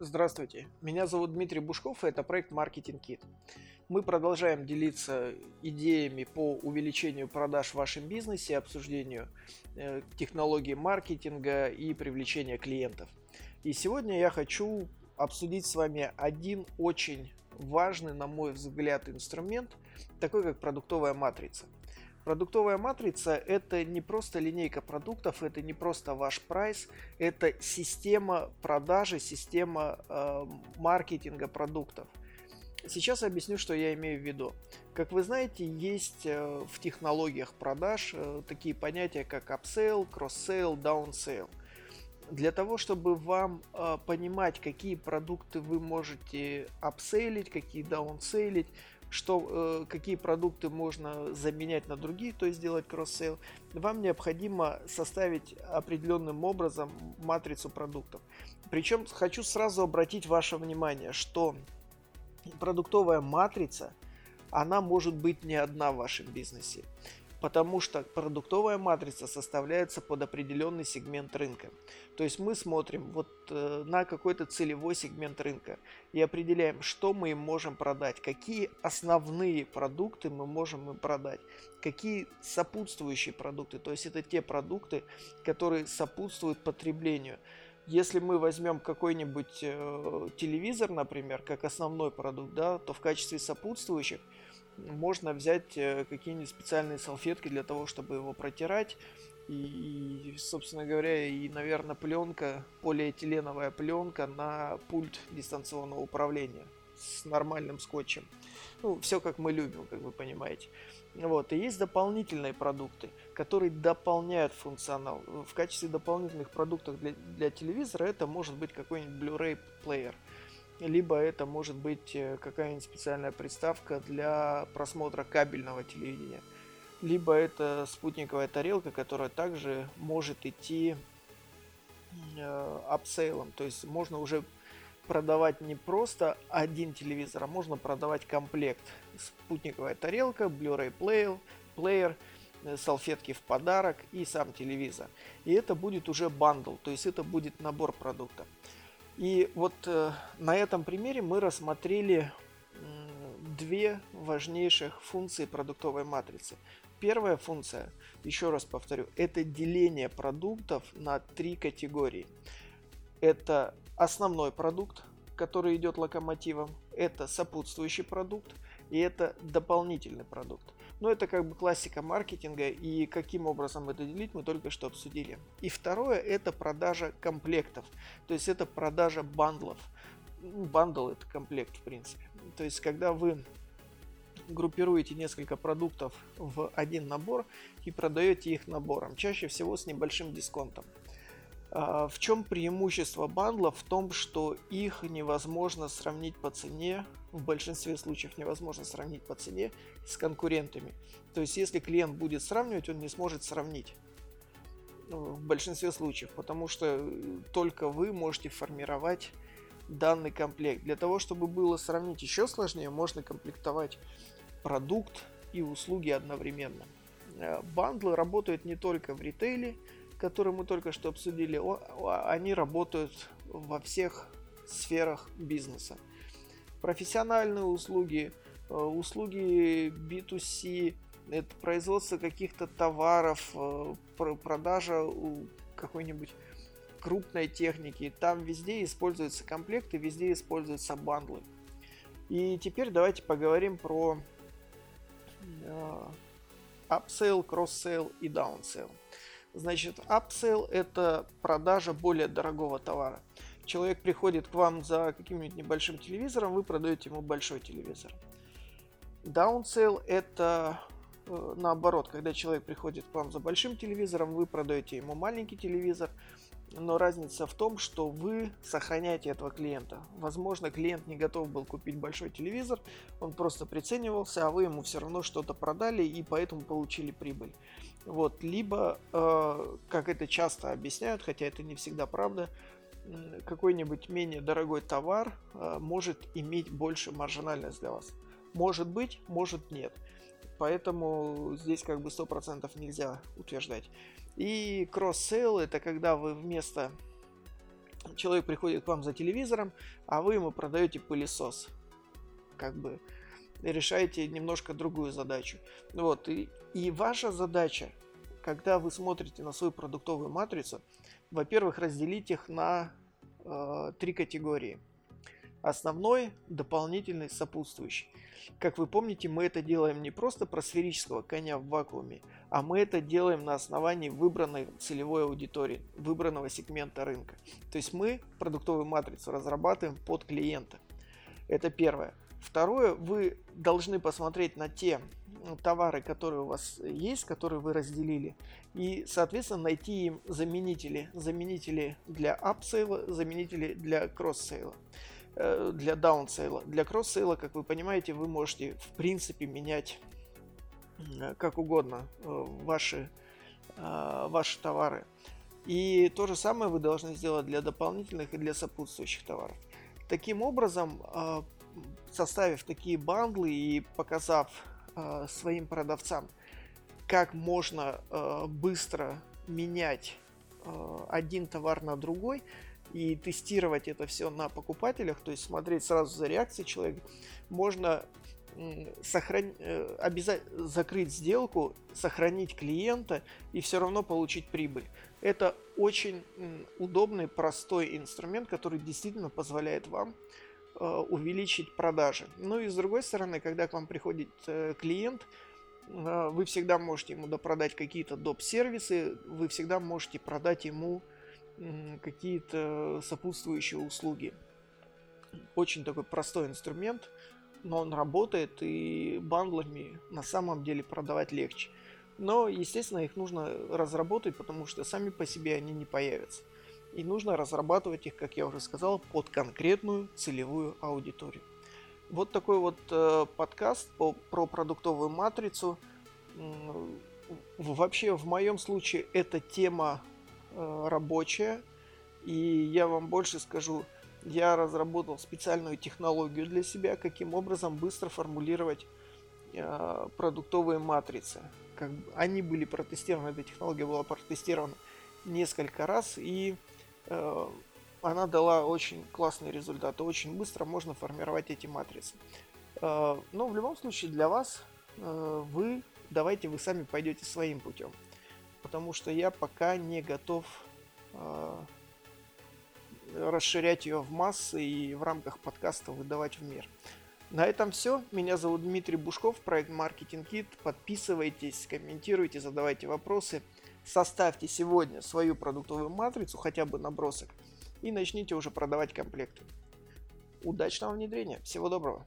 Здравствуйте, меня зовут Дмитрий Бушков, и это проект Marketing Kit. Мы продолжаем делиться идеями по увеличению продаж в вашем бизнесе, обсуждению э, технологий маркетинга и привлечения клиентов. И сегодня я хочу обсудить с вами один очень важный, на мой взгляд, инструмент, такой как продуктовая матрица – Продуктовая матрица – это не просто линейка продуктов, это не просто ваш прайс, это система продажи, система э, маркетинга продуктов. Сейчас объясню, что я имею в виду. Как вы знаете, есть э, в технологиях продаж э, такие понятия, как upsell, cross-sell, down-sell. Для того, чтобы вам э, понимать, какие продукты вы можете апселить, какие даунселить, что, э, какие продукты можно заменять на другие, то есть сделать cross-sell, вам необходимо составить определенным образом матрицу продуктов. Причем хочу сразу обратить ваше внимание, что продуктовая матрица, она может быть не одна в вашем бизнесе потому что продуктовая матрица составляется под определенный сегмент рынка. То есть мы смотрим вот э, на какой-то целевой сегмент рынка и определяем, что мы им можем продать, какие основные продукты мы можем им продать, какие сопутствующие продукты, то есть это те продукты, которые сопутствуют потреблению. Если мы возьмем какой-нибудь э, телевизор, например, как основной продукт, да, то в качестве сопутствующих – можно взять э, какие-нибудь специальные салфетки для того, чтобы его протирать. И, собственно говоря, и, наверное, пленка, полиэтиленовая пленка на пульт дистанционного управления с нормальным скотчем. Ну, все как мы любим, как вы понимаете. Вот. И есть дополнительные продукты, которые дополняют функционал. В качестве дополнительных продуктов для, для телевизора это может быть какой-нибудь Blu-ray плеер либо это может быть э, какая-нибудь специальная приставка для просмотра кабельного телевидения, либо это спутниковая тарелка, которая также может идти э, апсейлом, то есть можно уже продавать не просто один телевизор, а можно продавать комплект. Спутниковая тарелка, Blu-ray плеер, плеер, э, салфетки в подарок и сам телевизор. И это будет уже bundle, то есть это будет набор продуктов. И вот э, на этом примере мы рассмотрели две важнейших функции продуктовой матрицы. Первая функция, еще раз повторю, это деление продуктов на три категории. Это основной продукт, который идет локомотивом, это сопутствующий продукт и это дополнительный продукт. Но это как бы классика маркетинга, и каким образом это делить, мы только что обсудили. И второе, это продажа комплектов, то есть это продажа бандлов. Ну, bundle это комплект, в принципе. То есть, когда вы группируете несколько продуктов в один набор и продаете их набором, чаще всего с небольшим дисконтом. А, в чем преимущество бандлов? В том, что их невозможно сравнить по цене, в большинстве случаев невозможно сравнить по цене с конкурентами. То есть, если клиент будет сравнивать, он не сможет сравнить ну, в большинстве случаев, потому что э, только вы можете формировать данный комплект. Для того, чтобы было сравнить еще сложнее, можно комплектовать продукт и услуги одновременно. Э, бандлы работают не только в ритейле, которые мы только что обсудили, они работают во всех сферах бизнеса. Профессиональные услуги, э, услуги B2C, это производство каких-то товаров, э, продажа какой-нибудь крупной техники. Там везде используются комплекты, везде используются бандлы. И теперь давайте поговорим про э, upsell, cross-sell и downsell. Значит, upsell – это продажа более дорогого товара. Человек приходит к вам за каким-нибудь небольшим телевизором, вы продаете ему большой телевизор. Downsell – это э, наоборот, когда человек приходит к вам за большим телевизором, вы продаете ему маленький телевизор, но разница в том, что вы сохраняете этого клиента. Возможно, клиент не готов был купить большой телевизор, он просто приценивался, а вы ему все равно что-то продали и поэтому получили прибыль. Вот, либо, э, как это часто объясняют, хотя это не всегда правда, какой-нибудь менее дорогой товар э, может иметь больше маржинальность для вас. Может быть, может нет. Поэтому здесь как бы 100% нельзя утверждать. И cross-sell это когда вы вместо человек приходит к вам за телевизором, а вы ему продаете пылесос. Как бы решаете немножко другую задачу. Вот, и, и ваша задача, когда вы смотрите на свою продуктовую матрицу, во-первых, разделить их на э, три категории. Основной, дополнительный, сопутствующий. Как вы помните, мы это делаем не просто про сферического коня в вакууме, а мы это делаем на основании выбранной целевой аудитории, выбранного сегмента рынка. То есть мы продуктовую матрицу разрабатываем под клиента. Это первое. Второе, вы должны посмотреть на те товары, которые у вас есть, которые вы разделили, и, соответственно, найти им заменители. Заменители для апсейла, заменители для кроссейла э, для даунсейла. Для кроссейла, как вы понимаете, вы можете в принципе менять как угодно э, ваши, э, ваши товары. И то же самое вы должны сделать для дополнительных и для сопутствующих товаров. Таким образом, составив такие бандлы и показав э, своим продавцам, как можно э, быстро менять э, один товар на другой и тестировать это все на покупателях, то есть смотреть сразу за реакцией человека, можно сохран... Э, обязательно закрыть сделку, сохранить клиента и все равно получить прибыль. Это очень удобный, простой инструмент, который действительно позволяет вам Э, увеличить продажи. Ну и с другой стороны, когда к вам приходит э, клиент, э, вы всегда можете ему допродать какие-то доп. сервисы, вы всегда можете продать ему какие-то сопутствующие услуги. Очень такой простой инструмент, но он работает и бандлами на самом деле продавать легче. Но, естественно, их нужно разработать, потому что сами по себе они не появятся. И нужно разрабатывать их, как я уже сказал, под конкретную целевую аудиторию. Вот такой вот э, подкаст по, про продуктовую матрицу. Вообще, в моем случае, эта тема рабочая. И я вам больше скажу, я разработал специальную технологию для себя, каким образом быстро формулировать э, продуктовые матрицы. Как, они были протестированы, эта технология была протестирована несколько раз, и Э, она дала очень классные результаты. Очень быстро можно формировать эти матрицы. Э, но в любом случае для вас э, вы давайте вы сами пойдете своим путем. Потому что я пока не готов расширять ее в массы и в рамках подкаста выдавать в мир. На этом все. Меня зовут Дмитрий Бушков, проект Marketing Kit. Подписывайтесь, комментируйте, задавайте вопросы. Составьте сегодня свою продуктовую матрицу, хотя бы набросок, и начните уже продавать комплекты. Удачного внедрения. Всего доброго.